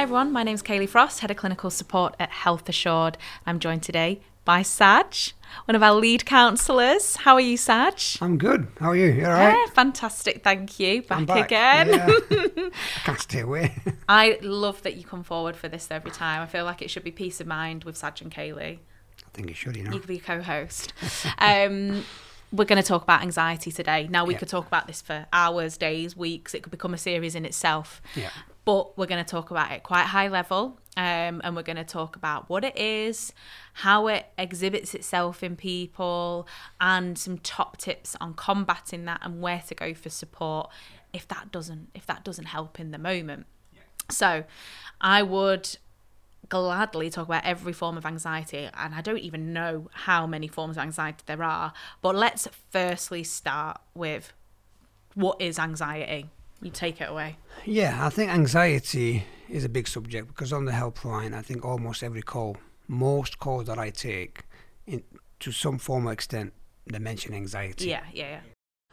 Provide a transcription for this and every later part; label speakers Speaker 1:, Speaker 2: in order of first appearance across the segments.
Speaker 1: Hi everyone, my name is Kayleigh Frost, Head of Clinical Support at Health Assured. I'm joined today by Saj, one of our lead counsellors. How are you, Saj?
Speaker 2: I'm good. How are you? You all right?
Speaker 1: Yeah, fantastic, thank you. Back,
Speaker 2: back.
Speaker 1: again.
Speaker 2: Yeah. I can't stay away.
Speaker 1: I love that you come forward for this every time. I feel like it should be peace of mind with Saj and Kayleigh.
Speaker 2: I think you should, you know.
Speaker 1: You could be a co-host. um, we're going to talk about anxiety today. Now we
Speaker 2: Yeah.
Speaker 1: could talk about this for hours, days, weeks. It could become a series in itself.
Speaker 2: Yeah.
Speaker 1: But we're going to talk about it quite high level, um, and we're going to talk about what it is, how it exhibits itself in people, and some top tips on combating that and where to go for support if that doesn't if that doesn't help in the moment. So, I would gladly talk about every form of anxiety and I don't even know how many forms of anxiety there are but let's firstly start with what is anxiety you take it away
Speaker 2: Yeah, I think anxiety is a big subject because on the helpline, I think almost every call, most calls that I take, in, to some form or extent, they mention anxiety.
Speaker 1: yeah yeah yeah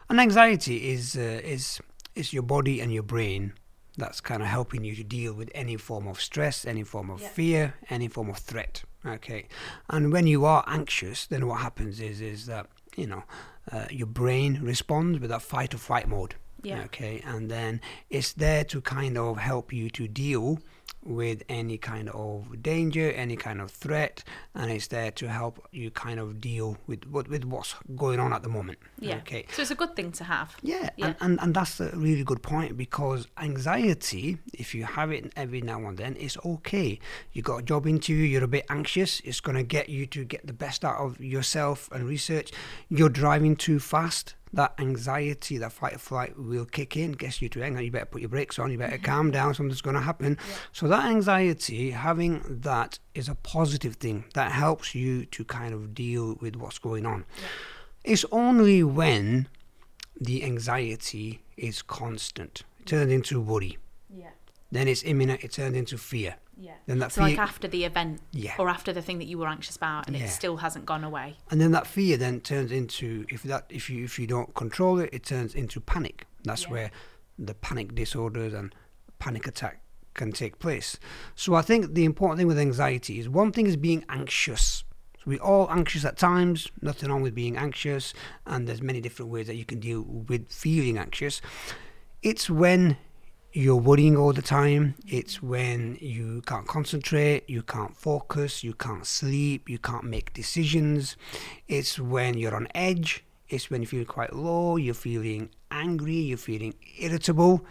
Speaker 2: And anxiety is uh, is is your body and your brain that's kind of helping you to deal with any form of stress, any form of
Speaker 1: Yeah.
Speaker 2: fear, any form of threat. Okay, and when you are anxious, then what happens is is that you know uh, your brain responds with that fight or flight mode.
Speaker 1: Yeah.
Speaker 2: Okay, and then it's there to kind of help you to deal with any kind of danger, any kind of threat, and it's there to help you kind of deal with what with what's going on at the moment.
Speaker 1: yeah
Speaker 2: Okay.
Speaker 1: so it's a good thing to have
Speaker 2: Yeah,
Speaker 1: Yeah.
Speaker 2: And, and, and that's a really good point because anxiety, if you have it every now and then, it's okay. You got a job interview, you're a bit anxious, it's going to get you to get the best out of yourself and research. You're driving too fast, that anxiety, that fight or flight will kick in, gets you to hang on, you better put your brakes on, you better mm-hmm. calm down, something's going to happen. So, that anxiety, having that is a positive thing that helps you to kind of deal with what's going on. It's only when the anxiety is constant, turns into worry. Then it's imminent, it turned into fear.
Speaker 1: yeah
Speaker 2: Then that
Speaker 1: so
Speaker 2: fear,
Speaker 1: like after the event
Speaker 2: Yeah.
Speaker 1: or after the thing that you were anxious about and
Speaker 2: Yeah.
Speaker 1: it still hasn't gone away
Speaker 2: and then that fear then turns into if that if you if you don't control it, it turns into panic. That's
Speaker 1: Yeah.
Speaker 2: where the panic disorders and panic attack can take place. So I think the important thing with anxiety is one thing is being anxious. So we're all anxious at times. Nothing wrong with being anxious, and there's many different ways that you can deal with feeling anxious. It's when you're worrying all the time. It's when you can't concentrate, you can't focus, you can't sleep, you can't make decisions. It's when you're on edge. It's when you feel quite low, you're feeling angry, you're feeling irritable.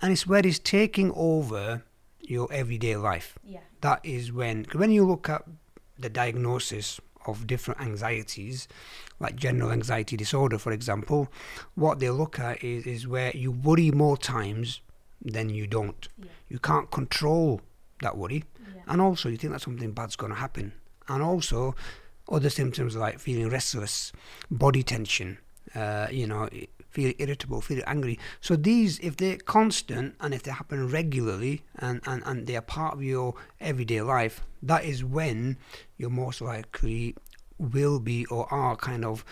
Speaker 2: And it's where it's taking over your everyday life.
Speaker 1: yeah
Speaker 2: That is when, when you look at the diagnosis of different anxieties, like general anxiety disorder, for example, what they look at is, is where you worry more times than you don't.
Speaker 1: Yeah.
Speaker 2: You can't control that worry,
Speaker 1: yeah
Speaker 2: and also you think that something bad's going to happen. And also, other symptoms like feeling restless, body tension, uh, you know, feel irritable, feel angry. So these, if they're constant and if they happen regularly and, and, and they are part of your everyday life, that is when you're most likely will be or are kind of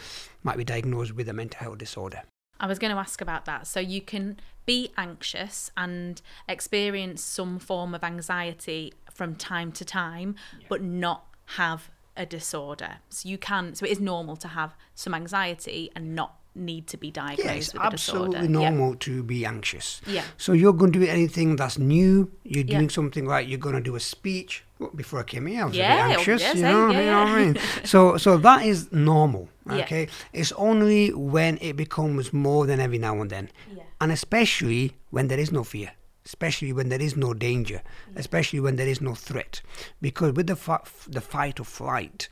Speaker 2: might be diagnosed with a mental health disorder.
Speaker 1: I was going to ask about that. So you can be anxious and experience some form of anxiety from time to time, but not have a disorder. So you can. So it is normal to have some anxiety and not need to be diagnosed with a disorder.
Speaker 2: absolutely normal to be anxious.
Speaker 1: Yeah.
Speaker 2: So you're going to do anything that's new. You're
Speaker 1: Yeah.
Speaker 2: doing something like you're going to do a speech. Well, before I came here, I was
Speaker 1: Yeah,
Speaker 2: a bit anxious.
Speaker 1: yes,
Speaker 2: you know,
Speaker 1: yeah,
Speaker 2: you know what I mean. So, so that is normal. Okay. It's only when it becomes more than every now and then,
Speaker 1: Yeah.
Speaker 2: and especially when there is no fear. Especially when there is no danger, especially when there is no threat, because with the fa- the fight or flight,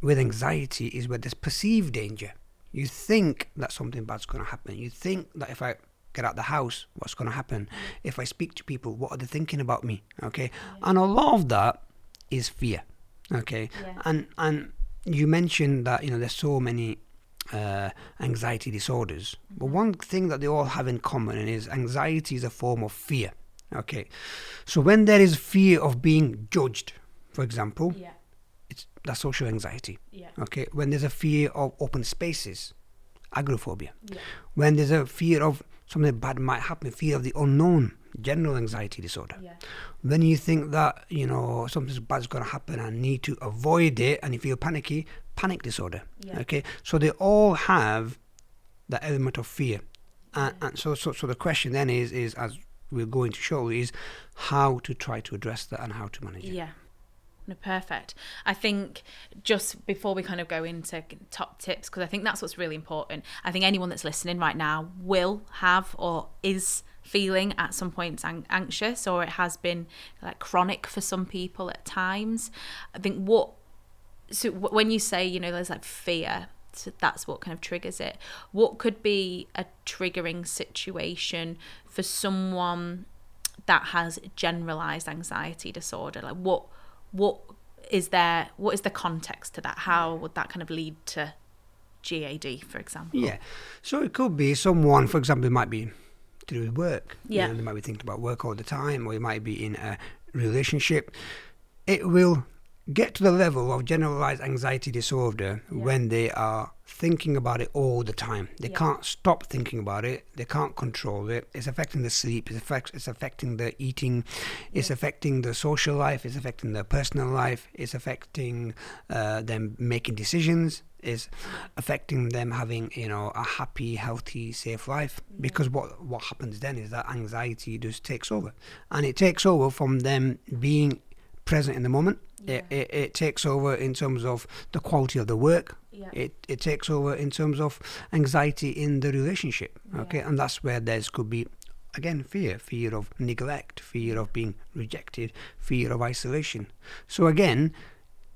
Speaker 2: with anxiety is where there's perceived danger. You think that something bad's going to happen. You think that if I get out the house, what's going to happen? If I speak to people, what are they thinking about me? Okay, and a lot of that is fear. Okay,
Speaker 1: Yeah.
Speaker 2: and and you mentioned that you know there's so many uh, anxiety disorders, but one thing that they all have in common is anxiety is a form of fear. Okay, so when there is fear of being judged, for example,
Speaker 1: Yeah.
Speaker 2: That's social anxiety.
Speaker 1: Yeah.
Speaker 2: Okay, when there's a fear of open spaces, agoraphobia.
Speaker 1: Yeah.
Speaker 2: When there's a fear of something bad might happen, fear of the unknown, general anxiety disorder.
Speaker 1: Yeah.
Speaker 2: Then you think that you know something bad's going to happen and need to avoid it, and you feel panicky, panic disorder.
Speaker 1: Yeah.
Speaker 2: Okay, so they all have that element of fear, and, and so, so so the question then is is as we're going to show is how to try to address that and how to manage it.
Speaker 1: Yeah. No, perfect. I think just before we kind of go into top tips, because I think that's what's really important. I think anyone that's listening right now will have or is feeling at some points an- anxious, or it has been like chronic for some people at times. I think what so when you say you know there's like fear so that's what kind of triggers it what could be a triggering situation for someone that has generalized anxiety disorder like what what is there what is the context to that how would that kind of lead to GAD for example
Speaker 2: Yeah. So it could be someone, for example, it might be to do with work. You
Speaker 1: Yeah.
Speaker 2: know, they might be thinking about work all the time, or it might be in a relationship. It will get to the level of generalized anxiety disorder
Speaker 1: Yeah.
Speaker 2: when they are thinking about it all the time. They
Speaker 1: Yeah.
Speaker 2: can't stop thinking about it. They can't control it. It's affecting the sleep. It's, affect, it's affecting the eating. It's affecting the social life. It's affecting their personal life. It's affecting uh, them making decisions. It's affecting them having you know a happy, healthy, safe life. Because what what happens then is that anxiety just takes over, and it takes over from them being present in the moment. It, it, it takes over in terms of the quality of the work.
Speaker 1: Yeah.
Speaker 2: It it takes over in terms of anxiety in the relationship. Okay, and that's where there's could be again fear, fear of neglect, fear of being rejected, fear of isolation. So again,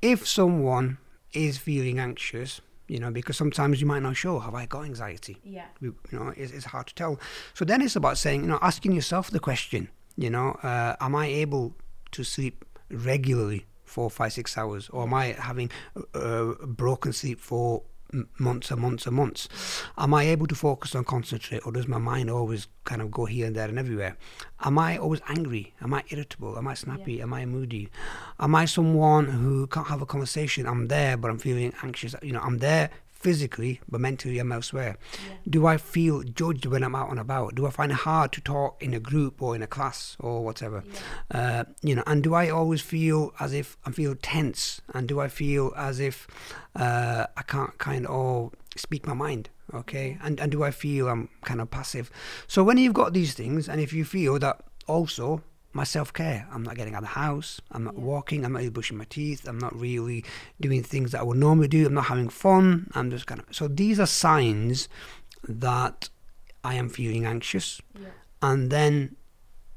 Speaker 2: if someone is feeling anxious, you know, because sometimes you might not show have I got anxiety
Speaker 1: yeah
Speaker 2: you you know it's, it's hard to tell so then it's about saying you know asking yourself the question you know uh, am i able to sleep regularly four five six hours or am i having uh, broken sleep for months and months and months? Am i able to focus and concentrate or does my mind always kind of go here and there and everywhere? Am i always angry? Am i irritable? Am i snappy? Am i moody? Am i someone who can't have a conversation? I'm there but i'm feeling anxious. You know i'm there physically but mentally I'm elsewhere. Do I feel judged when I'm out and about? Do I find it hard to talk in a group or in a class or whatever? Uh, you know, and do I always feel as if I feel tense? And do I feel as if uh, I can't kind of speak my mind? Okay, and and do I feel I'm kind of passive? So when you've got these things, and if you feel that also my self care. I'm not getting out of the house. I'm not walking. I'm not really brushing my teeth. I'm not really doing things that I would normally do. I'm not having fun. I'm just kind of. So these are signs that I am feeling anxious. Yeah. And then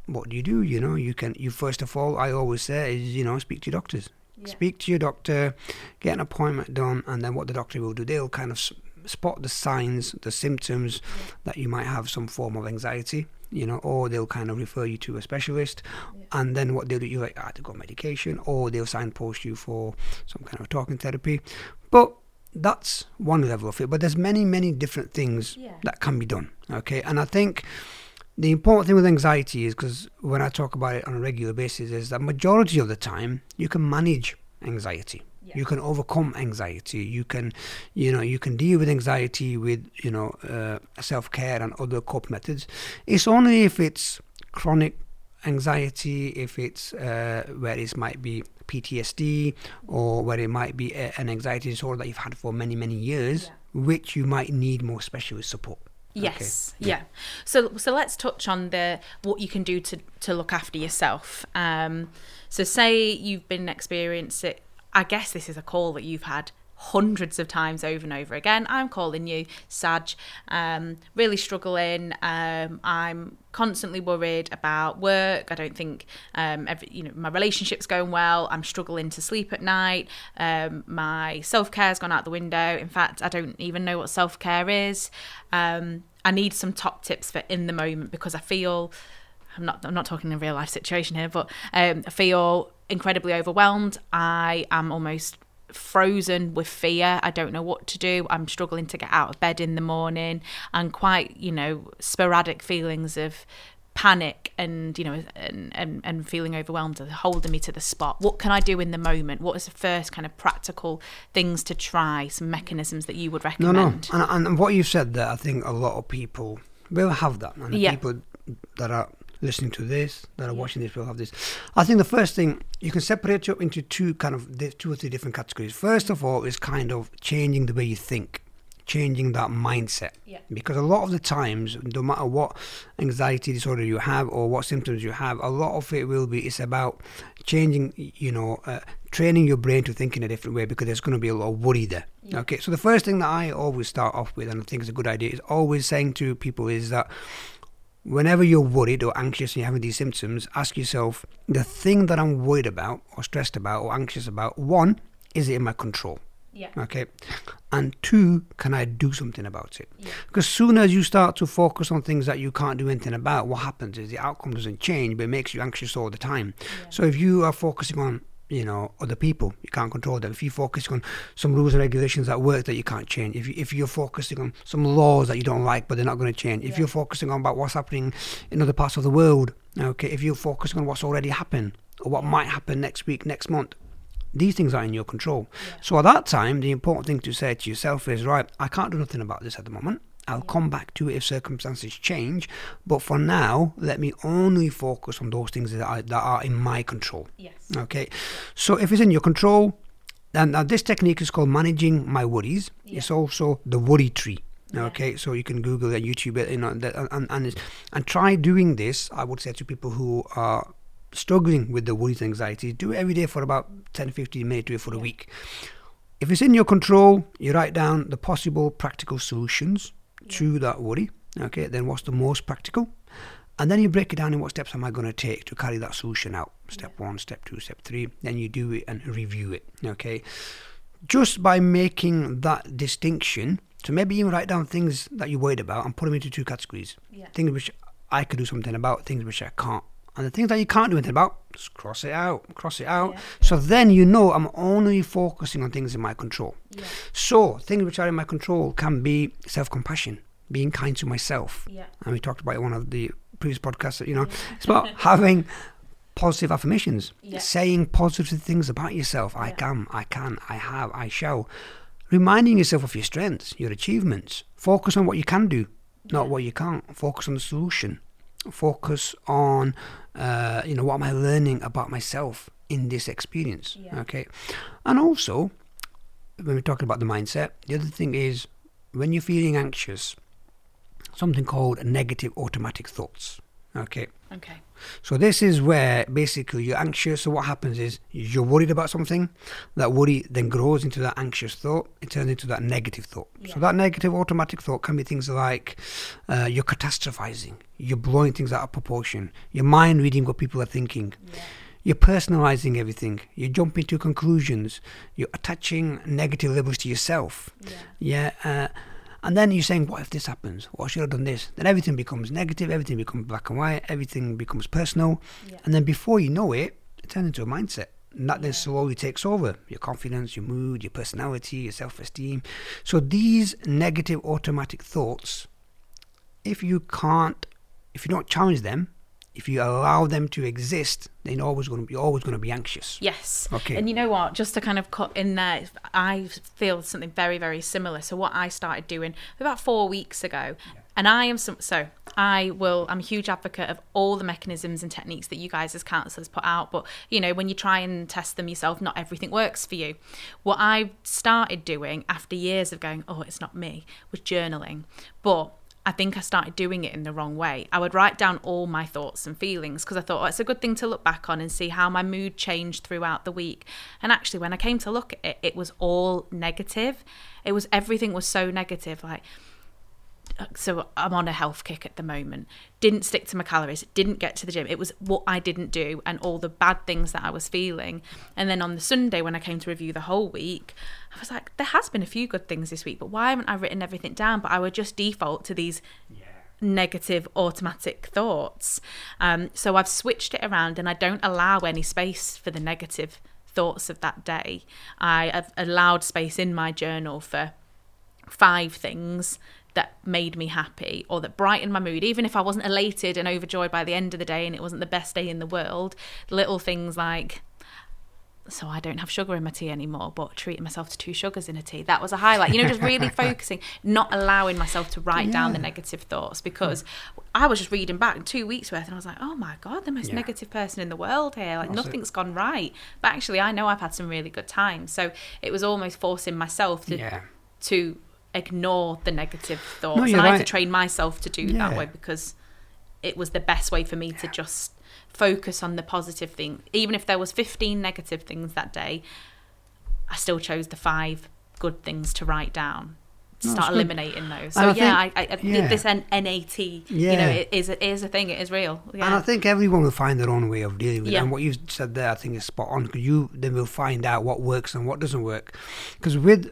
Speaker 2: what do you do? You know, you can, you first of all, I always say is, you know, speak to your doctors. Yeah. Speak to your doctor, get an appointment done, and then what the doctor will do, they'll kind of spot the signs, the symptoms that you might have some form of anxiety, you know, or they'll kind of refer you to a specialist, and then what they'll do, you're like ah, either got medication, or they'll signpost you for some kind of talking therapy. But that's one level of it. But there's many, many different things
Speaker 1: Yeah.
Speaker 2: that can be done. Okay, and I think the important thing with anxiety is because when I talk about it on a regular basis, is that majority of the time you can manage anxiety.
Speaker 1: Yeah.
Speaker 2: You can overcome anxiety. You can, you know, you can deal with anxiety with you know uh, self care and other cope methods. It's only if it's chronic anxiety, if it's uh, where it might be PTSD or where it might be a, an anxiety disorder that you've had for many many years, which you might need more specialist support.
Speaker 1: Yes. Yeah. So so let's touch on the what you can do to to look after yourself. Um so say you've been experiencing I guess this is a call that you've had hundreds of times over and over again. I'm calling you Saj, um, really struggling. Um, I'm constantly worried about work. I don't think um, every, you know my relationship's going well. I'm struggling to sleep at night. Um, my self care's gone out the window. In fact, I don't even know what self care is. Um, I need some top tips for in the moment because I feel I'm not I'm not talking in a real life situation here, but um, I feel incredibly overwhelmed. I am almost frozen with fear. I don't know what to do. I'm struggling to get out of bed in the morning and quite, you know, sporadic feelings of panic and you know and, and and feeling overwhelmed are holding me to the spot what can i do in the moment what is the first kind of practical things to try some mechanisms that you would recommend
Speaker 2: no, and, and what you've said there, I think a lot of people will have that, and
Speaker 1: Yeah.
Speaker 2: people that are listening to this, that are watching this will have this. I think the first thing you can separate up into two kind of two or three different categories. First of all, is kind of changing the way you think, changing that mindset.
Speaker 1: Yeah.
Speaker 2: Because a lot of the times, no matter what anxiety disorder you have or what symptoms you have, a lot of it will be it's about changing, you know, uh, training your brain to think in a different way because there's going to be a lot of worry there.
Speaker 1: Yeah.
Speaker 2: Okay, so the first thing that I always start off with, and I think is a good idea, is always saying to people is that whenever you're worried or anxious and you're having these symptoms, ask yourself the thing that I'm worried about or stressed about or anxious about. One, is it in my control?
Speaker 1: Yeah.
Speaker 2: Okay, and two, can I do something about it?
Speaker 1: Yeah.
Speaker 2: Because soon as you start to focus on things that you can't do anything about, what happens is the outcome doesn't change, but it makes you anxious all the time. So if you are focusing on you know other people, you can't control them. If you focus on some rules and regulations at work that you can't change, if you, if you're focusing on some laws that you don't like but they're not going to change, if you're focusing on about what's happening in other parts of the world, okay, if you're focusing on what's already happened or what might happen next week, next month, these things are in your control. So at that time, the important thing to say to yourself is, right, I can't do nothing about this at the moment. I'll come back to it if circumstances change, but for now, let me only focus on those things that are, that are in my control.
Speaker 1: Yes.
Speaker 2: Okay, so if it's in your control, then now this technique is called managing my worries. It's also the worry tree. Okay, so you can Google it, YouTube it, you know, and and it's, and try doing this. I would say to people who are struggling with the worries and anxieties, do it every day for about 10, 15 minutes, do it for a week. If it's in your control, you write down the possible practical solutions to that worry. Okay, then what's the most practical? And then you break it down in what steps am I going to take to carry that solution out. Step one, step two, step three. Then you do it and review it. Okay, just by making that distinction, so maybe even write down things that you're worried about and put them into two categories.
Speaker 1: Yeah.
Speaker 2: Things which I could do something about, things which I can't. And the things that you can't do anything about, just cross it out, cross it out.
Speaker 1: Yeah,
Speaker 2: So then you know I'm only focusing on things in my control.
Speaker 1: Yeah.
Speaker 2: So things which are in my control can be self-compassion, being kind to myself.
Speaker 1: Yeah.
Speaker 2: And we talked about it in one of the previous podcasts. You know, it's about having positive affirmations, saying positive things about yourself. I can, I can, I have, I shall. Reminding yourself of your strengths, your achievements. Focus on what you can do, not what you can't. Focus on the solution. Focus on, uh, you know, what am I learning about myself in this experience?
Speaker 1: Yeah.
Speaker 2: Okay, and also when we're talking about the mindset, the other thing is when you're feeling anxious, something called negative automatic thoughts. Okay.
Speaker 1: Okay.
Speaker 2: So this is where basically you're anxious. So what happens is you're worried about something. That worry then grows into that anxious thought. It turns into that negative thought.
Speaker 1: Yeah.
Speaker 2: So that negative automatic thought can be things like uh, you're catastrophizing, you're blowing things out of proportion, you're mind reading what people are thinking.
Speaker 1: Yeah.
Speaker 2: You're personalizing everything. You're jumping to conclusions. You're attaching negative labels to yourself.
Speaker 1: Yeah.
Speaker 2: Yeah. Uh, and then you're saying, what if this happens? What should I have done this? Then everything becomes negative. Everything becomes black and white. Everything becomes personal.
Speaker 1: Yeah.
Speaker 2: And then before you know it, it turns into a mindset. And that then
Speaker 1: Yeah.
Speaker 2: slowly takes over your confidence, your mood, your personality, your self esteem. So these negative automatic thoughts, if you can't, if you don't challenge them, if you allow them to exist, then you're always going to be always going to be anxious.
Speaker 1: Yes.
Speaker 2: Okay.
Speaker 1: And you know what? Just to kind of cut in there, I feel something very, very similar. So what I started doing about four weeks ago, and I am some. So I will. I'm a huge advocate of all the mechanisms and techniques that you guys as counsellors put out. But you know, when you try and test them yourself, not everything works for you. What I started doing after years of going, oh, it's not me, was journaling. But I think I started doing it in the wrong way. I would write down all my thoughts and feelings because I thought oh, it's a good thing to look back on and see how my mood changed throughout the week. And actually, when I came to look at it, it was all negative. It was everything was so negative. Like, so I'm on a health kick at the moment. Didn't stick to my calories, didn't get to the gym. It was what I didn't do and all the bad things that I was feeling. And then on the Sunday when I came to review the whole week, I was like, there has been a few good things this week, but why haven't I written everything down? But I would just default to these yeah. negative automatic thoughts. Um, so I've switched it around and I don't allow any space for the negative thoughts of that day. I have allowed space in my journal for five things that made me happy or that brightened my mood, even if I wasn't elated and overjoyed by the end of the day and it wasn't the best day in the world. Little things like so I don't have sugar in my tea anymore, but treating myself to two sugars in a tea. That was a highlight. You know, just really focusing, not allowing myself to write down the negative thoughts hmm. because I was just reading back two weeks worth and I was like, oh my God, the most
Speaker 2: Yeah.
Speaker 1: negative person in the world here. Like
Speaker 2: That's it.
Speaker 1: nothing's gone right. But actually, I know I've had some really good times. So it was almost forcing myself to,
Speaker 2: Yeah.
Speaker 1: to ignore the negative thoughts.
Speaker 2: No,
Speaker 1: and I had to train myself to do that way because it was the best way for me to just focus on the positive thing. Even if there was 15 negative things that day i still chose the five good things to write down start
Speaker 2: good.
Speaker 1: eliminating those so yeah I,
Speaker 2: think-
Speaker 1: I, I
Speaker 2: yeah.
Speaker 1: this N- nat you know it is, it is a thing it is real yeah.
Speaker 2: And I think everyone will find their own way of dealing with it. And what you've said there, I think is spot on. Because you then will find out what works and what doesn't work. Because with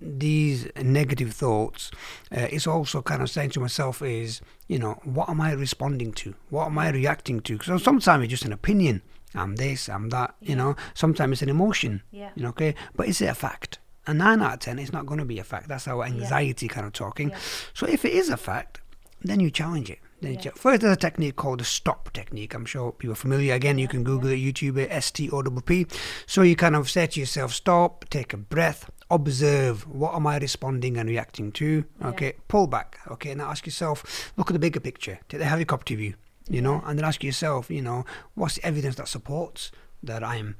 Speaker 2: these negative thoughts, uh, it's also kind of saying to myself is, you know, what am I responding to? What am I reacting to? Because sometimes it's just an opinion. I'm this, I'm that. You
Speaker 1: Yeah.
Speaker 2: know, sometimes it's an emotion.
Speaker 1: Yeah.
Speaker 2: You know, okay. But is it a fact? A nine out of ten, it's not going to be a fact. That's our anxiety kind of talking.
Speaker 1: Yeah.
Speaker 2: So if it is a fact, then you challenge it. Then you
Speaker 1: Yeah.
Speaker 2: cha- First, there's a technique called the stop technique. I'm sure people are familiar. Again, you can Google it, YouTube it, S T O P P. So you kind of say to yourself, stop, take a breath, observe what am I responding and reacting to. Okay, pull back. Okay, now ask yourself, look at the bigger picture. Take the helicopter view, you know, and then ask yourself, you know, what's the evidence that supports that I'm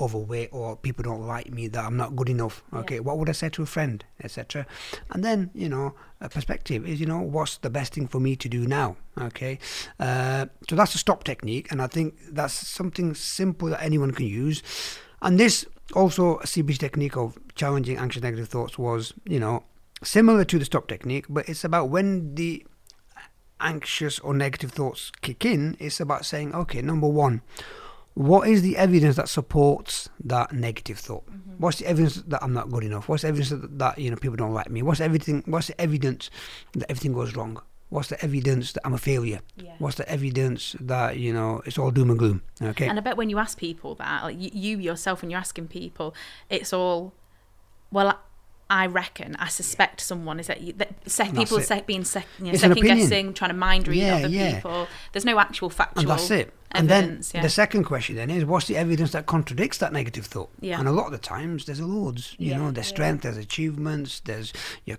Speaker 2: overweight or people don't like me that I'm not good enough okay what would I say to a friend etc and then you know a perspective is you know what's the best thing for me to do now okay? Uh, so that's a stop technique and I think that's something simple that anyone can use. And this also a CBT technique of challenging anxious negative thoughts was you know similar to the stop technique but it's about when the anxious or negative thoughts kick in it's about saying okay number one what is the evidence that supports that negative thought? Mm-hmm. What's the evidence that I'm not good enough? What's the evidence that, that you know people don't like me? What's everything? What's the evidence that everything goes wrong? What's the evidence that I'm a failure?
Speaker 1: Yeah.
Speaker 2: What's the evidence that you know it's all doom and gloom? Okay,
Speaker 1: And I bet when you ask people that, like you, you yourself, when you're asking people, it's all, well, I reckon, I suspect someone is that, you, that se- people
Speaker 2: it.
Speaker 1: being sec- you know, second guessing, trying to mind read
Speaker 2: Yeah,
Speaker 1: other
Speaker 2: yeah.
Speaker 1: people. There's no actual factual
Speaker 2: and that's it. And
Speaker 1: evidence.
Speaker 2: then
Speaker 1: yeah.
Speaker 2: the second question then is what's the evidence that contradicts that negative thought?
Speaker 1: Yeah.
Speaker 2: And a lot of the times there's loads. You know, there's strength, there's achievements, there's your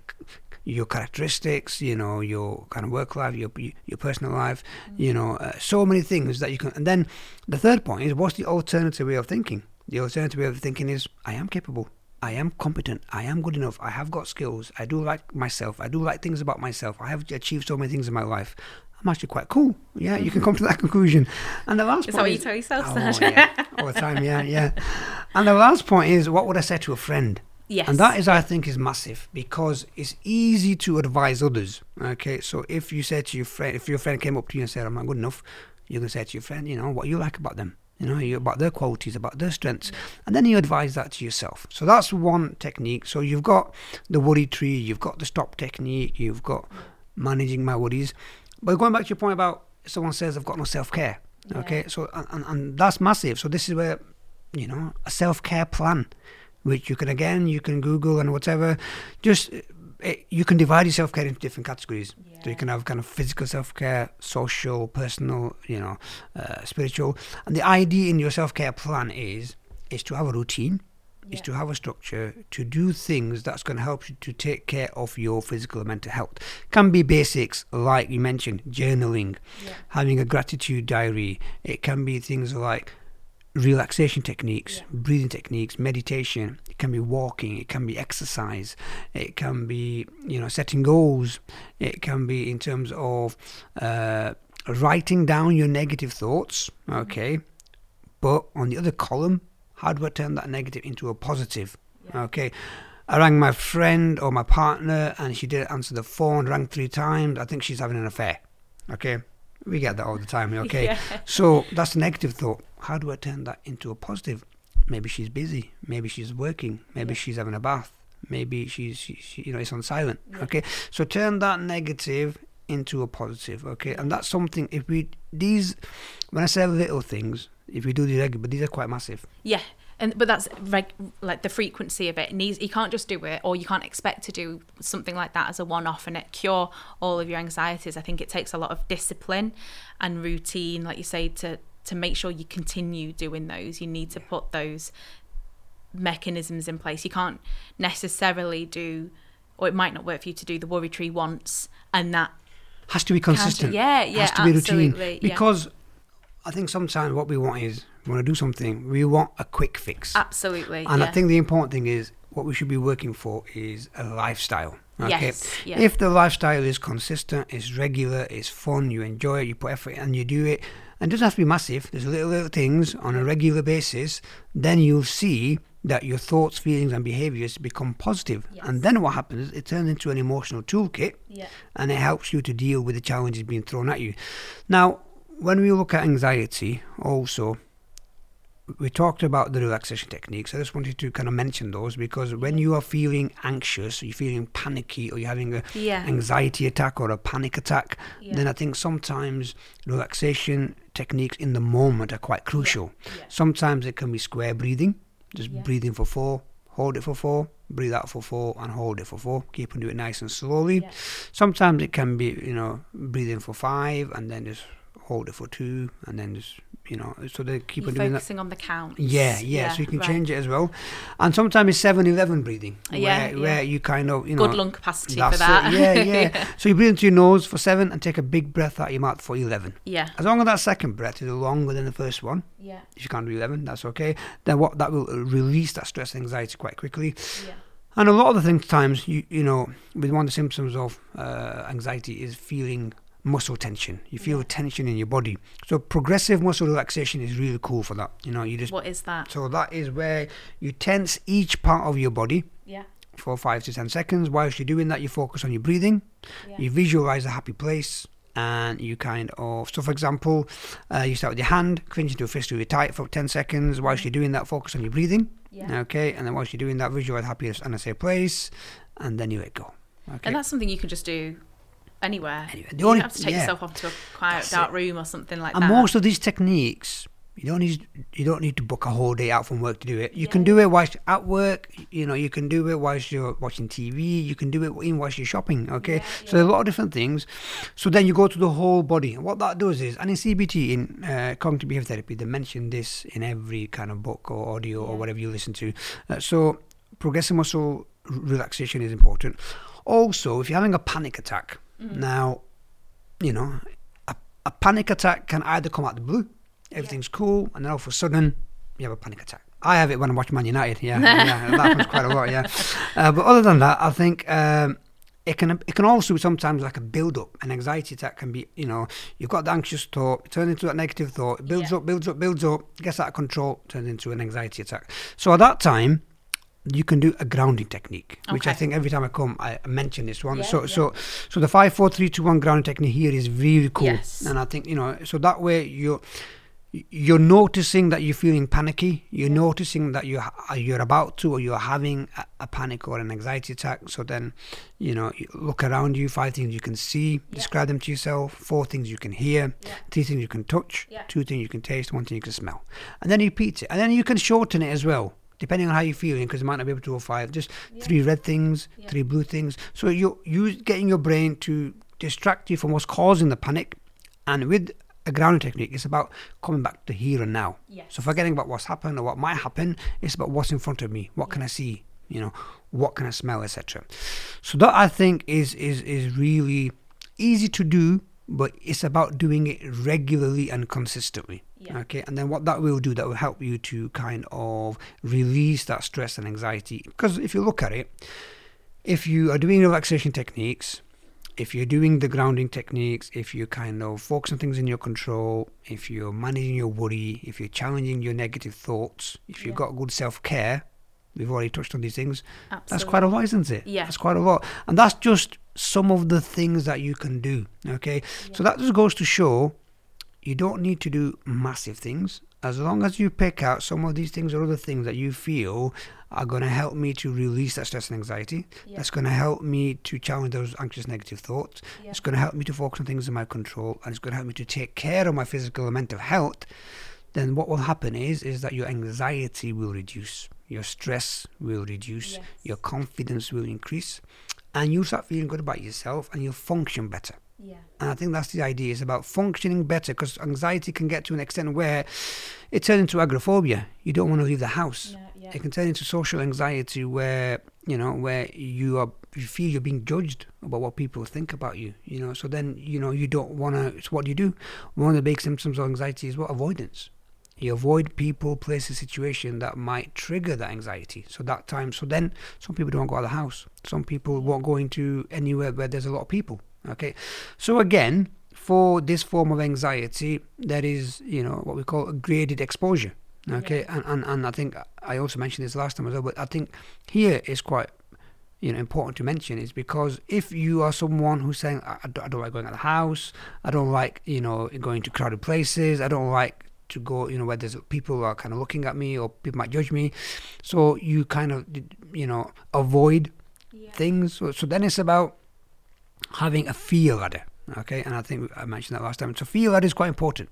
Speaker 2: your characteristics, you know, your kind of work life, your your personal life,
Speaker 1: Mm.
Speaker 2: you know, uh, so many things that you can. And then the third point is what's the alternative way of thinking? The alternative way of thinking is I am capable. I am competent. I am good enough. I have got skills. I do like myself. I do like things about myself. I have achieved so many things in my life. I'm actually quite cool. Yeah, you can come to that conclusion. And the last
Speaker 1: Is that
Speaker 2: point
Speaker 1: what you
Speaker 2: is-
Speaker 1: tell yourself,
Speaker 2: Oh,
Speaker 1: Saj?
Speaker 2: yeah, all the time. Yeah, yeah. And the last point is, what would I say to a friend?
Speaker 1: Yes.
Speaker 2: And that is, I think, is massive because it's easy to advise others. Okay, so if you say to your friend, if your friend came up to you and said, "I'm not good enough," you're gonna say to your friend, you know, what you like about them. You know, you about their qualities, about their strengths, and then you advise that to yourself. So that's one technique. So you've got the worry tree, you've got the stop technique, you've got managing my worries. But going back to your point about someone says I've got no self care. Okay, so and, and, and that's massive. So this is where you know a self care plan, which you can again you can Google and whatever. Just it, you can divide your self care into different categories. So you can have kind of physical self care, social, personal, you know, uh, spiritual. And the idea in your self care plan is is to have a routine, is to have a structure, to do things that's going to help you to take care of your physical and mental health. Can be basics like you mentioned, journaling,
Speaker 1: Yeah.
Speaker 2: having a gratitude diary. It can be things like relaxation techniques,
Speaker 1: Yeah.
Speaker 2: breathing techniques, meditation. It can be walking. It can be exercise. It can be you know setting goals. It can be in terms of uh, writing down your negative thoughts. Okay, but on the other column, how do I turn that negative into a positive? Okay. I rang my friend or my partner and she didn't answer the phone, rang three times. I think she's having an affair. Okay. We get that all the time. Okay.
Speaker 1: Yeah.
Speaker 2: So that's a negative thought. How do I turn that into a positive? Maybe she's busy. Maybe she's working. Maybe she's having a bath. Maybe she's, she, she, you know, it's on silent. Okay. So turn that negative into a positive. Okay. And that's something, if we, these, when I say little things, if we do these regular, but these are quite massive.
Speaker 1: Yeah, and but that's reg- like the frequency of it. it needs you can't just do it, or you can't expect to do something like that as a one-off and it cure all of your anxieties. I think it takes a lot of discipline and routine, like you say, to to make sure you continue doing those. You need to put those mechanisms in place. You can't necessarily do, or it might not work for you to do the worry tree once and that.
Speaker 2: Has to be consistent.
Speaker 1: yeah, yeah,
Speaker 2: Has to be routine.
Speaker 1: absolutely, yeah.
Speaker 2: I think sometimes what we want is we want to do something. We want a quick fix.
Speaker 1: Absolutely.
Speaker 2: And
Speaker 1: yeah.
Speaker 2: I think the important thing is what we should be working for is a lifestyle. Okay?
Speaker 1: Yes, yeah.
Speaker 2: If the lifestyle is consistent, it's regular, it's fun, you enjoy it, you put effort in and you do it, and it doesn't have to be massive, there's little, little things on a regular basis, then you'll see that your thoughts, feelings, and behaviors become positive.
Speaker 1: Yes.
Speaker 2: And then what happens is it turns into an emotional toolkit
Speaker 1: yeah.
Speaker 2: and it helps you to deal with the challenges being thrown at you. Now, when we look at anxiety, also, we talked about the relaxation techniques. I just wanted to kind of mention those because when you are feeling anxious, you're feeling panicky, or you're having an
Speaker 1: Yeah.
Speaker 2: anxiety attack or a panic attack,
Speaker 1: Yeah.
Speaker 2: then I think sometimes relaxation techniques in the moment are quite crucial.
Speaker 1: Yeah.
Speaker 2: Sometimes it can be square breathing, just breathing for four, hold it for four, breathe out for four, and hold it for four. Keep on doing it nice and slowly. Sometimes it can be, you know, breathing for five and then just hold it for two and then just, you know, so they keep
Speaker 1: You're
Speaker 2: on doing that.
Speaker 1: focusing on the counts.
Speaker 2: Yeah, yeah, so you can
Speaker 1: right.
Speaker 2: change it as well. And sometimes it's 7 11 breathing,
Speaker 1: Yeah,
Speaker 2: where,
Speaker 1: yeah.
Speaker 2: where you kind of, you know.
Speaker 1: Good lung capacity for that.
Speaker 2: It. Yeah, yeah. So you breathe into your nose for seven and take a big breath out your mouth for 11.
Speaker 1: yeah.
Speaker 2: As long as that second breath is longer than the first one,
Speaker 1: Yeah.
Speaker 2: if you can't do 11, that's okay. Then what that will release that stress and anxiety quite quickly.
Speaker 1: Yeah.
Speaker 2: And a lot of the things, times, you you know, with one of the symptoms of uh, anxiety is feeling muscle tension. You feel
Speaker 1: Yeah.
Speaker 2: tension in your body. So progressive muscle relaxation is really cool for that. You know, you just
Speaker 1: What is that?
Speaker 2: so that is where you tense each part of your body
Speaker 1: Yeah.
Speaker 2: for five to ten seconds. Whilst you're doing that, you focus on your breathing.
Speaker 1: Yeah.
Speaker 2: You visualize a happy place. And you kind of, so for example, uh, you start with your hand, clench into a fist really tight for 10 seconds. Whilst you're doing that, focus on your breathing.
Speaker 1: Yeah.
Speaker 2: Okay, and then whilst you're doing that, visualize happiness and a safe place, and then you let go. Okay.
Speaker 1: And that's something you can just do anywhere.
Speaker 2: Anywhere. The
Speaker 1: you
Speaker 2: only-
Speaker 1: don't have to take
Speaker 2: yeah.
Speaker 1: yourself off to a quiet, dark
Speaker 2: it.
Speaker 1: room or something like
Speaker 2: and
Speaker 1: that.
Speaker 2: most of these techniques, you don't need you don't need to book a whole day out from work to do it. You
Speaker 1: Yeah.
Speaker 2: can do it whilst at work. You know, you can do it whilst you're watching TV. You can do it even whilst you're shopping. Okay,
Speaker 1: Yeah,
Speaker 2: so there's a lot of different things. So then you go to the whole body. And what that does is, and in CBT in uh, cognitive behavior therapy, they mention this in every kind of book or audio or whatever you listen to. Uh, so progressive muscle relaxation is important. Also, if you're having a panic attack,
Speaker 1: Mm-hmm.
Speaker 2: now, you know, a, a panic attack can either come out the blue, everything's cool, and then all of a sudden you have a panic attack. I have it when I watch Man United. Yeah, yeah that happens quite a lot. Yeah, uh, but other than that, I think um, it can it can also be sometimes like a build up. An anxiety attack can be, you know, you've got the anxious thought, it turns into that negative thought, it builds
Speaker 1: Yeah.
Speaker 2: up, builds up, builds up, gets out of control, turns into an anxiety attack. So at that time. You can do a grounding technique, which I think every time I come, I mention this one.
Speaker 1: Yeah,
Speaker 2: so,
Speaker 1: yeah.
Speaker 2: so, so the five, four, three, two, one grounding technique here is really cool,
Speaker 1: Yes.
Speaker 2: and I think you know. So that way, you're you're noticing that you're feeling panicky. You're noticing that you're you're about to or you're having a, a panic or an anxiety attack. So then, you know, you look around you. Five things you can see.
Speaker 1: Yeah.
Speaker 2: Describe them to yourself. Four things you can hear.
Speaker 1: Yeah.
Speaker 2: Three things you can touch.
Speaker 1: Yeah.
Speaker 2: Two things you can taste. One thing you can smell. And then you repeat it. And then you can shorten it as well. Depending on how you're feeling, because you might not be able to do five. Just
Speaker 1: Yeah.
Speaker 2: three red things,
Speaker 1: Yeah.
Speaker 2: three blue things. So you're you getting your brain to distract you from what's causing the panic. And with a grounding technique, it's about coming back to here and now.
Speaker 1: Yes.
Speaker 2: So forgetting about what's happened or what might happen, it's about what's in front of me. What can I see? You know, what can I smell, etc. So that I think is is is really easy to do, but it's about doing it regularly and consistently.
Speaker 1: Yeah.
Speaker 2: Okay, and then what that will do, that will help you to kind of release that stress and anxiety. Because if you look at it, if you are doing relaxation techniques, if you're doing the grounding techniques, if you're kind of focus on things in your control, if you're managing your worry, if you're challenging your negative thoughts, if you've
Speaker 1: Yeah.
Speaker 2: got good self care, we've already touched on these things. That's quite a lot, isn't it?
Speaker 1: Yeah.
Speaker 2: That's quite a lot. And that's just some of the things that you can do. Okay. So that just goes to show you don't need to do massive things. As long as you pick out some of these things or other things that you feel are going to help me to release that stress and anxiety,
Speaker 1: Yeah.
Speaker 2: that's going to help me to challenge those anxious negative thoughts,
Speaker 1: Yeah.
Speaker 2: it's going to help me to focus on things in my control, and it's going to help me to take care of my physical and mental health, then what will happen is is that your anxiety will reduce, your stress will reduce,
Speaker 1: Yes.
Speaker 2: your confidence will increase, and you'll start feeling good about yourself and you'll function better.
Speaker 1: Yeah.
Speaker 2: And I think that's the idea. It's about functioning better because anxiety can get to an extent where it turns into agoraphobia. You don't want to leave the house.
Speaker 1: Yeah.
Speaker 2: It can turn into social anxiety where you know where you are you feel you're being judged about what people think about you. You know, so then you know you don't want to. So what do you do? One of the big symptoms of anxiety is what avoidance. You avoid people, places, situation that might trigger that anxiety. So that time, so then some people don't go out of the house. Some people won't go into anywhere where there's a lot of people. Okay, so again, for this form of anxiety, there is you know what we call a graded exposure. Okay, and, and and I think I also mentioned this last time as well, but I think here is quite you know important to mention is because if you are someone who's saying I, I, don't, I don't like going out of the house, I don't like you know going to crowded places, I don't like to go you know where there's people are kind of looking at me or people might judge me, so you kind of you know avoid
Speaker 1: Yeah.
Speaker 2: things. So, so then it's about having a fear ladder. Okay, and I think I mentioned that last time. So fear ladder is quite important.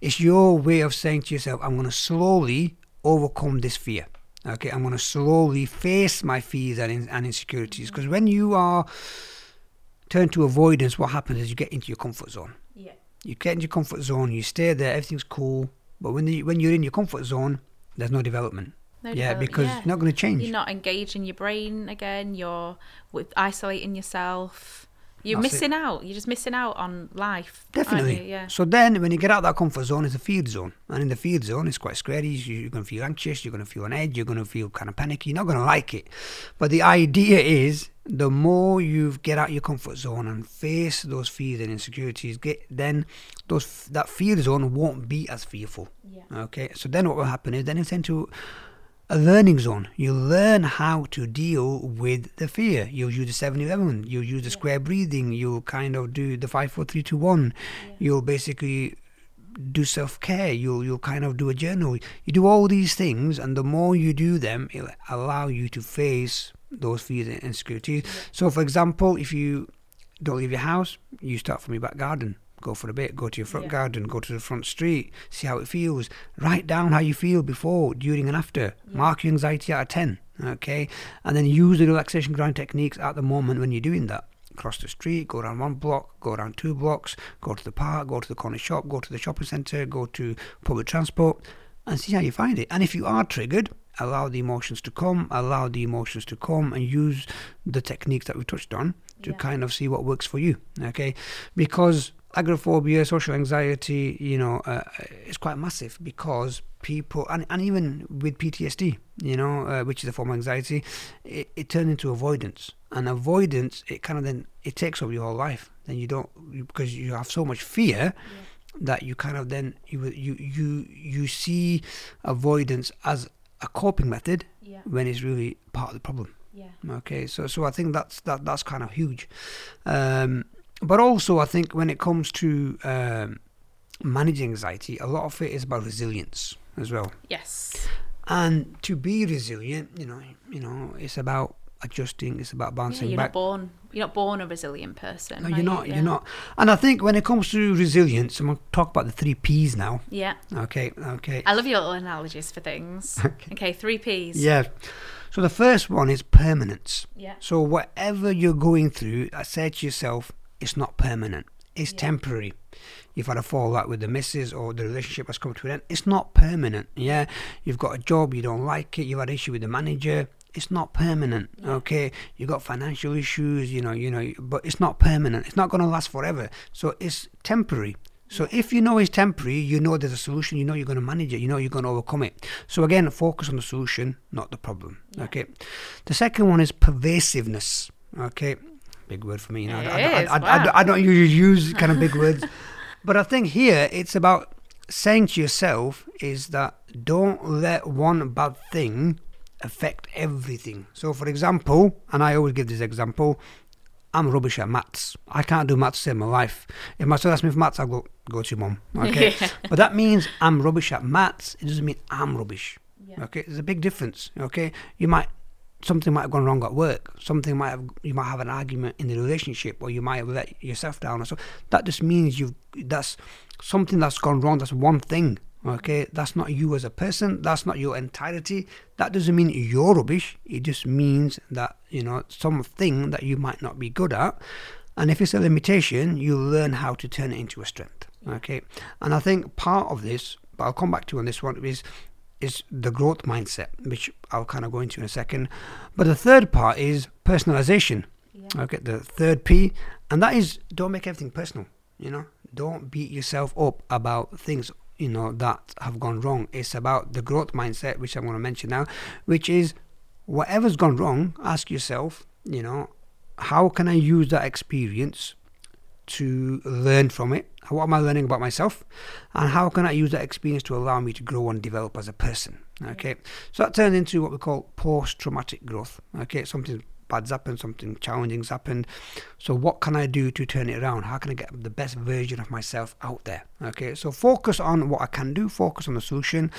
Speaker 2: It's your way of saying to yourself, "I'm going to slowly overcome this fear." Okay, I'm going to slowly face my fears and, in, and insecurities. Because when you are turned to avoidance, what happens is you get into your comfort zone.
Speaker 1: Yeah.
Speaker 2: You get into your comfort zone, you stay there, everything's cool. But when you, when you're in your comfort zone, there's no development.
Speaker 1: No
Speaker 2: yeah, because
Speaker 1: yeah.
Speaker 2: you're not going to change.
Speaker 1: You're not engaging your brain again. You're with isolating yourself. You're
Speaker 2: That's it.
Speaker 1: missing out. You're just missing out on life.
Speaker 2: Definitely.
Speaker 1: Yeah.
Speaker 2: So then, when you get out of that comfort zone, it's a field zone, and in the field zone, it's quite scary. You- You're going to feel anxious. You're going to feel on edge. You're going to feel kind of panicky. You're not going to like it. But the idea is, the more you get out your comfort zone and face those fears and insecurities, get then those that field zone won't be as fearful.
Speaker 1: Yeah.
Speaker 2: Okay. So then, what will happen is then it's into a learning zone. You learn how to deal with the fear. You'll use the 7 11, you'll use the square breathing, you'll kind of do the 5 4 3 2 1. You'll basically do self care, you'll, you'll kind of do a journal. You do all these things, and the more you do them, it'll allow you to face those fears and insecurities. So, for example, if you don't leave your house, you start from your back garden. Go for a bit, go to your front
Speaker 1: Yeah.
Speaker 2: garden, go to the front street, see how it feels. Write down how you feel before, during, and after. Mark your anxiety out of 10, okay? And then use the relaxation ground techniques at the moment when you're doing that. Cross the street, go around one block, go around two blocks, go to the park, go to the corner shop, go to the shopping centre, go to public transport, and see how you find it. And if you are triggered, allow the emotions to come, allow the emotions to come, and use the techniques that we touched on to
Speaker 1: Yeah.
Speaker 2: kind of see what works for you. Okay, because agoraphobia, social anxiety, you know, uh, is quite massive because people, and, and even with PTSD, you know, uh, which is a form of anxiety, it, it turns into avoidance. And avoidance, it kind of then it takes over your whole life. Then you don't because you have so much fear that you kind of then you you you you see avoidance as a coping method
Speaker 1: Yeah.
Speaker 2: when it's really part of the problem.
Speaker 1: Yeah.
Speaker 2: Okay, so so I think that's that that's kind of huge, um, but also I think when it comes to um, managing anxiety, a lot of it is about resilience as well.
Speaker 1: Yes.
Speaker 2: And to be resilient, you know, you know, it's about adjusting. It's about
Speaker 1: Yeah,
Speaker 2: bouncing
Speaker 1: you're
Speaker 2: back.
Speaker 1: not born. You're not born a resilient person.
Speaker 2: no, you're not.
Speaker 1: Yeah.
Speaker 2: You're not. And I think when it comes to resilience, I'm going to talk about the three P's now.
Speaker 1: Yeah.
Speaker 2: Okay. Okay.
Speaker 1: I love your little analogies for things. Okay, three P's.
Speaker 2: Yeah. So the first one is permanence.
Speaker 1: Yeah.
Speaker 2: So whatever you're going through, I say to yourself, it's not permanent. It's
Speaker 1: Yeah.
Speaker 2: temporary. You've had a fallout with the missus or the relationship has come to an end. It's not permanent. Yeah. You've got a job, you don't like it, you've had issue with the manager. It's not permanent.
Speaker 1: Yeah.
Speaker 2: Okay. You've got financial issues, you know, you know, but it's not permanent. It's not gonna last forever. So it's temporary. So if you know it's temporary, you know there's a solution, you know you're going to manage it, you know you're going to overcome it. So again, focus on the solution, not the problem.
Speaker 1: Yeah.
Speaker 2: Okay. The second one is pervasiveness. Okay. Big word for me. You know, I,
Speaker 1: It
Speaker 2: I- I-
Speaker 1: is,
Speaker 2: I- I-
Speaker 1: wow.
Speaker 2: I don't usually use kind of big words, but I think here it's about saying to yourself is that don't let one bad thing affect everything. So, for example, and I always give this example, I'm rubbish at maths. I can't do maths in my life. If my son asks me for maths, I'll go, go to your mum. Okay.
Speaker 1: Yeah.
Speaker 2: But that means I'm rubbish at maths. It doesn't mean I'm rubbish.
Speaker 1: Yeah.
Speaker 2: Okay. There's a big difference. Okay. You might, something might have gone wrong at work. Something might have, you might have an argument in the relationship or you might have let yourself down so. That just means you've, that's something that's gone wrong. That's one thing. Okay. That's not you as a person. That's not your entirety. That doesn't mean you're rubbish. It just means that, you know, something that you might not be good at. And if it's a limitation, you learn how to turn it into a strength. Okay. And I think part of this, but I'll come back to on this one, is is the growth mindset, which I'll kind of go into in a second. But the third part is personalization.
Speaker 1: Yeah.
Speaker 2: Okay, the third P, and that is don't make everything personal. You know, don't beat yourself up about things you know that have gone wrong. It's about the growth mindset, which I'm going to mention now, which is whatever's gone wrong. Ask yourself, you know, how can I use that experience to learn from it? What am I learning about myself? And how can I use that experience to allow me to grow and develop as a person? Okay, so that turns into what we call post traumatic growth. Okay, something bad's happened, something challenging's happened. So what can I do to turn it around? How can I get the best version of myself out there? Okay, so focus on what I can do, focus on the solution,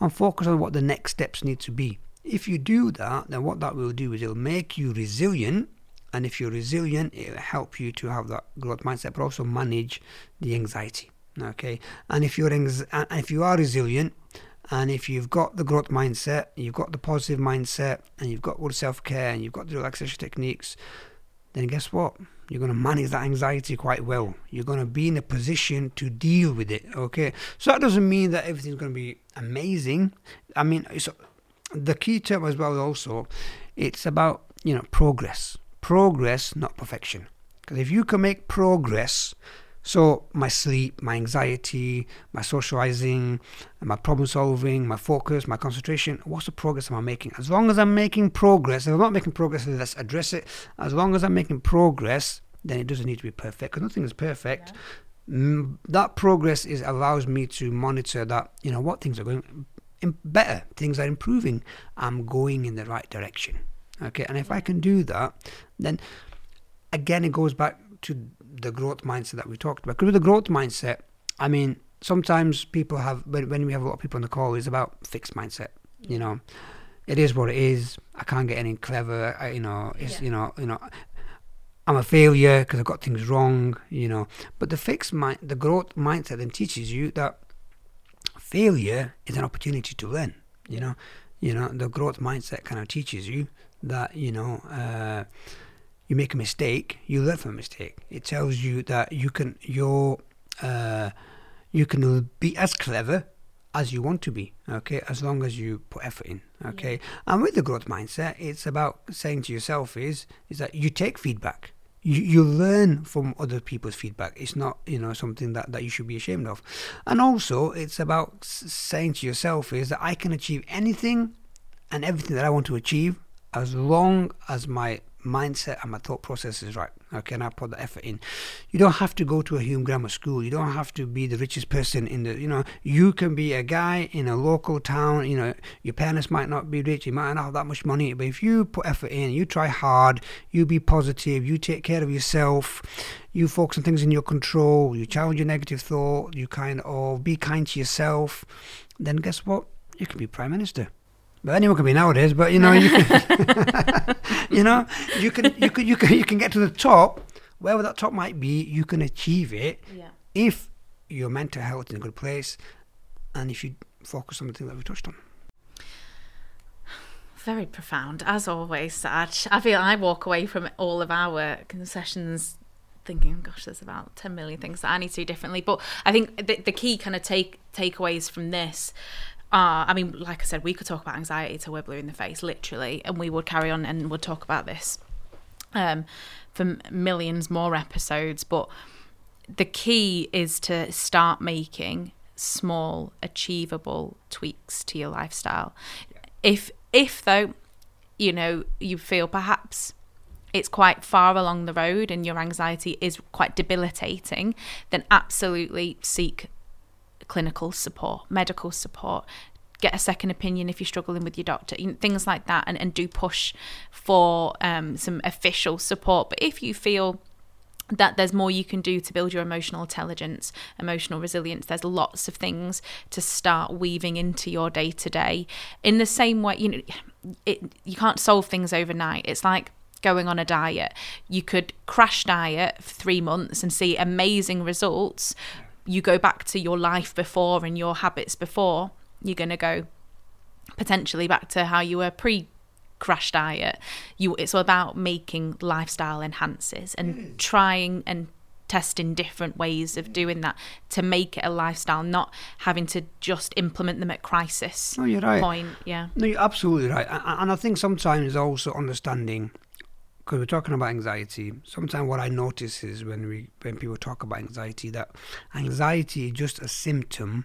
Speaker 2: and focus on what the next steps need to be. If you do that, then what that will do is it'll make you resilient. And if you're resilient, it'll help you to have that growth mindset, but also manage the anxiety. Okay, and if you're anx- if you are resilient, and if you've got the growth mindset, you've got the positive mindset, and you've got good self care, and you've got the relaxation techniques, then guess what? You're going to manage that anxiety quite well. You're going to be in a position to deal with it. Okay, so that doesn't mean that everything's going to be amazing. I mean, the key term as well. Also, it's about you know progress. Progress, not perfection. Because if you can make progress so my sleep, my anxiety, my socializing, my problem solving, my focus, my concentration, what's the progress am I making? As long as I'm making progress, if I'm not making progress, let's address it. As long as I'm making progress, then it doesn't need to be perfect because nothing is perfect. Yeah. Mm, that progress is allows me to monitor that, you know, what things are going better, things are improving. I'm going in the right direction. Okay, and if I can do that, then again it goes back to the growth mindset that we talked about. Because with the growth mindset, I mean, sometimes people have when, when we have a lot of people on the call, it's about fixed mindset. You know, it is what it is. I can't get any clever. I, you know, it's yeah. you know, you know. I'm a failure because I've got things wrong, you know. But the fixed mind, the growth mindset then teaches you that failure is an opportunity to learn. You know, you know the growth mindset kind of teaches you that you know uh, you make a mistake, you learn from a mistake. It tells you that you can you're uh, you can be as clever as you want to be, okay, as long as you put effort in, okay. Yeah. And with the growth mindset, it's about saying to yourself is is that you take feedback. You, you learn from other people's feedback. It's not, you know, something that, that you should be ashamed of. And also, it's about saying to yourself is that I can achieve anything and everything that I want to achieve as long as my mindset and my thought process is right. Okay, and I put the effort in. You don't have to go to a Hume Grammar School. You don't have to be the richest person in the. You know, you can be a guy in a local town. You know, your parents might not be rich. You might not have that much money, but if you put effort in, you try hard, you be positive, you take care of yourself, you focus on things in your control, you challenge your negative thought, you kind of be kind to yourself. Then guess what? You can be prime minister. But anyone can be nowadays. But you know, you can, you know, you can, you can, you can, you can get to the top. Wherever that top might be, you can achieve it
Speaker 1: yeah.
Speaker 2: if your mental health is in a good place, and if you focus on the thing that we touched on.
Speaker 1: Very profound, as always, Saj. I feel I walk away from all of our sessions thinking, gosh, there's about 10 million things that I need to do differently. But I think the, the key kind of take takeaways from this uh, I mean, like I said, we could talk about anxiety till we're blue in the face, literally, and we would carry on and would talk about this um, for millions more episodes. But the key is to start making small, achievable tweaks to your lifestyle. If, if though, you know, you feel perhaps it's quite far along the road and your anxiety is quite debilitating, then absolutely seek clinical support, medical support, get a second opinion if you're struggling with your doctor, things like that, and, and do push for um, some official support. But if you feel that there's more you can do to build your emotional intelligence, emotional resilience. There's lots of things to start weaving into your day to day. In the same way, you know, it, you can't solve things overnight. It's like going on a diet. You could crash diet for three months and see amazing results, you go back to your life before and your habits before, you're going to go potentially back to how you were pre crash diet. You it's all about making lifestyle enhances and trying and testing different ways of doing that to make it a lifestyle, not having to just implement them at crisis
Speaker 2: No, you're right.
Speaker 1: point. Yeah.
Speaker 2: No, you're absolutely right. And I think sometimes also understanding, because we're talking about anxiety, sometimes what I notice is when we when people talk about anxiety, that anxiety is just a symptom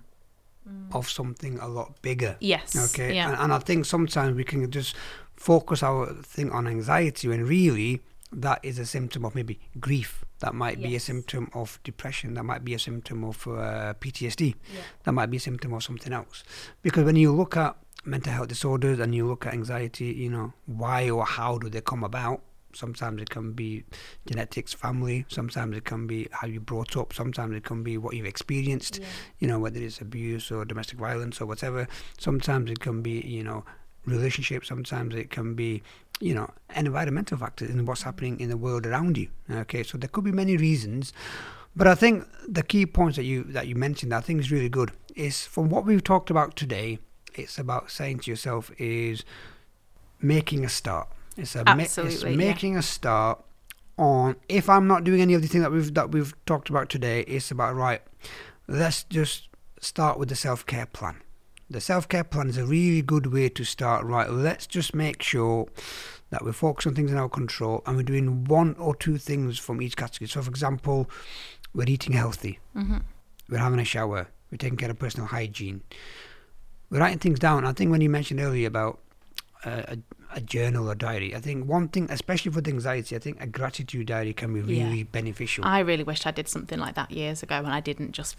Speaker 2: of something a lot bigger.
Speaker 1: Yes.
Speaker 2: Okay.
Speaker 1: Yeah.
Speaker 2: And, and I think sometimes we can just focus our thing on anxiety when really that is a symptom of maybe grief. That might be a symptom of depression. That might be a symptom of uh, PTSD. That might be a symptom of something else. Because when you look at mental health disorders and you look at anxiety, you know, why or how do they come about? Sometimes it can be genetics, family. Sometimes it can be how you brought up. Sometimes it can be what you've experienced you know, whether it's abuse or domestic violence or whatever. Sometimes it can be, you know, relationships. Sometimes it can be, you know, environmental factors in what's mm-hmm. happening in the world around you. Okay, so there could be many reasons, but I think the key points that you that you mentioned, that I think is really good, is from what we've talked about today. It's about saying to yourself is making a start. It's a ma- it's
Speaker 1: Absolutely, yeah.
Speaker 2: making a start on if I'm not doing any of the things that we've that we've talked about today, it's about right. Let's just start with the self care plan. The self care plan is a really good way to start. Right, let's just make sure that we focus on things in our control and we're doing one or two things from each category. So, for example, we're eating healthy,
Speaker 1: hmm
Speaker 2: we're having a shower, we're taking care of personal hygiene, we're writing things down. I think when you mentioned earlier about uh, a, a journal or diary, I think one thing, especially for the anxiety, I think a gratitude diary can be
Speaker 1: Yeah.
Speaker 2: really beneficial.
Speaker 1: I really wished I did something like that years ago and I didn't just,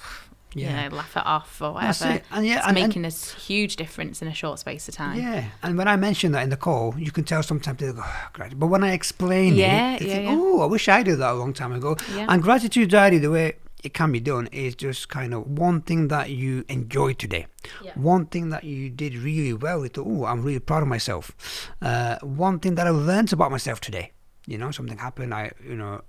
Speaker 2: Yeah.
Speaker 1: you know, laugh it off or whatever.
Speaker 2: it. And yeah,
Speaker 1: it's
Speaker 2: and- and-
Speaker 1: making a s- huge difference in a short space of time.
Speaker 2: Yeah, and when I mention that in the call, you can tell sometimes they go, oh, great. But when I explain
Speaker 1: Yeah,
Speaker 2: it, they
Speaker 1: yeah,
Speaker 2: think,
Speaker 1: yeah.
Speaker 2: oh, I wish I did that a long time ago.
Speaker 1: Yeah.
Speaker 2: And gratitude diary, the way it can be done is just kind of one thing that you enjoyed today.
Speaker 1: Yeah.
Speaker 2: One thing that you did really well. Thought, oh, I'm really proud of myself. Uh, one thing that I learned about myself today. You know, something happened. I, you know,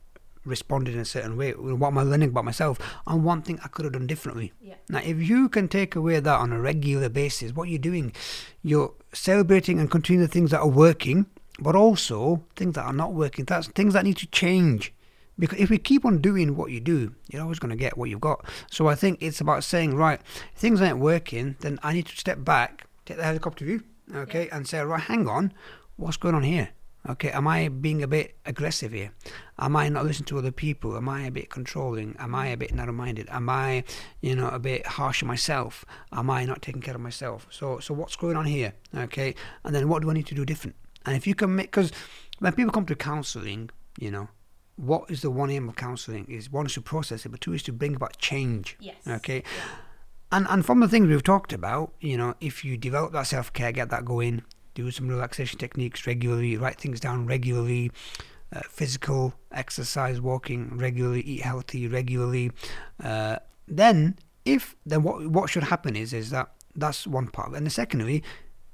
Speaker 2: responded in a certain way. What am I learning about myself? And one thing I could have done differently.
Speaker 1: Yeah.
Speaker 2: Now, if you can take away that on a regular basis, what you're doing, you're celebrating and continuing the things that are working, but also things that are not working. That's things that need to change. Because if we keep on doing what you do, you're always going to get what you've got. So I think it's about saying, right, if things aren't working, then I need to step back, take the helicopter view, okay, and say, right, hang on, what's going on here? Okay, am I being a bit aggressive here? Am I not listening to other people? Am I a bit controlling? Am I a bit narrow-minded? Am I, you know, a bit harsh on myself? Am I not taking care of myself? So, so what's going on here? Okay, and then what do I need to do different? And if you can make, because when people come to counselling, you know, what is the one aim of counselling? Is one is to process it, but two is to bring about change.
Speaker 1: Yes.
Speaker 2: Okay. And and from the things we've talked about, you know, if you develop that self care, get that going, do some relaxation techniques regularly, write things down regularly, uh, physical exercise, walking regularly, eat healthy regularly, uh, then if then what what should happen is is that that's one part. of it. And the secondly,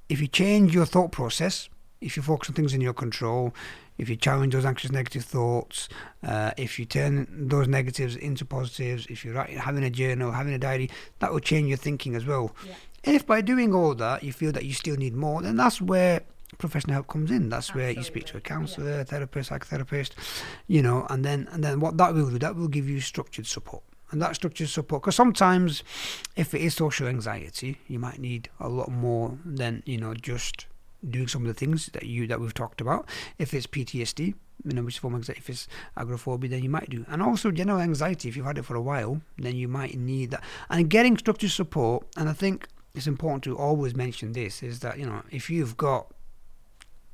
Speaker 2: if you change your thought process, if you focus on things in your control, if you challenge those anxious negative thoughts, uh, if you turn those negatives into positives, if you're writing, having a journal, having a diary, that will change your thinking as well.
Speaker 1: Yeah.
Speaker 2: If by doing all that you feel that you still need more, then that's where professional help comes in. That's where you speak to a
Speaker 1: Absolutely,
Speaker 2: counsellor, therapist, psychotherapist, you know, and then and then what that will do, that will give you structured support. And that structured support, because sometimes if it is social anxiety, you might need a lot more than you know just doing some of the things that you that we've talked about. If it's PTSD, you know, which form of if it's agoraphobia, then you might do. And also general anxiety, if you've had it for a while, then you might need that. And getting structured support, and I think it's important to always mention this, is that, you know, if you've got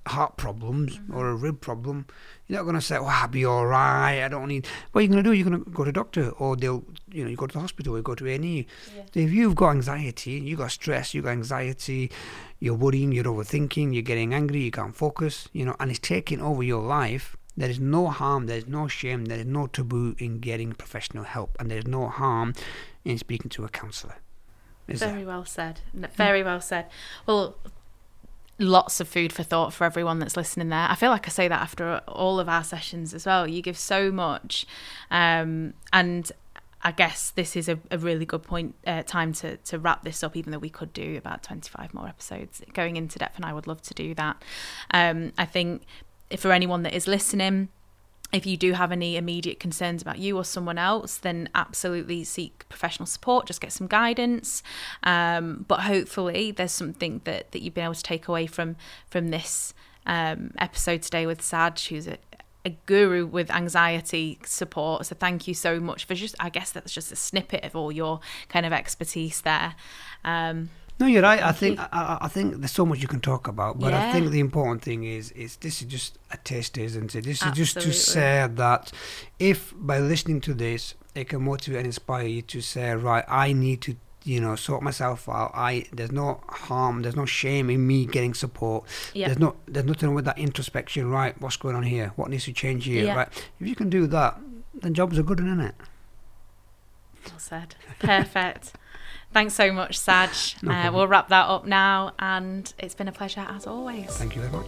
Speaker 2: heart problems mm-hmm. or a rib problem, you're not going to say, "Well, I'll be all right. I don't need." What you're going to do? You're going to go to a doctor, or they'll, you know, you go to the hospital, you go to any. E. If you've got anxiety, you got stress, you got anxiety, you're worrying, you're overthinking, you're getting angry, you can't focus, you know, and it's taking over your life. There is no harm, there is no shame, there is no taboo in getting professional help, and there is no harm in speaking to a counsellor. Is?
Speaker 1: Very well said. Hmm? Very well said. Well, lots of food for thought for everyone that's listening there. I feel like I say that after all of our sessions as well. You give so much. Um, and I guess this is a, a really good point, uh, time to, to wrap this up, even though we could do about 25 more episodes going into depth, and I would love to do that. Um, I think for anyone that is listening, if you do have any immediate concerns about you or someone else, then absolutely seek professional support. Just get some guidance. Um, but hopefully, there's something that that you've been able to take away from from this um, episode today with Saj, who's a, a guru with anxiety support. So thank you so much for just. I guess that's just a snippet of all your kind of expertise there. Um,
Speaker 2: no, you're right. I think I, I, think there's so much you can talk about, but
Speaker 1: Yeah.
Speaker 2: I think the important thing is is this is just a taste, isn't it? This is just to say that if by listening to this, it can motivate and inspire you to say, right, I need to, you know, sort myself out. I there's no harm, there's no shame in me getting support.
Speaker 1: Yeah.
Speaker 2: There's no there's nothing with that introspection. Right, what's going on here? What needs to change here?
Speaker 1: Yeah.
Speaker 2: Right, if you can do that, then jobs are good, isn't it?
Speaker 1: Well said. Perfect. Thanks so much, Saj.
Speaker 2: No
Speaker 1: uh, we'll wrap that up now, and it's been a pleasure as always.
Speaker 2: Thank you very much.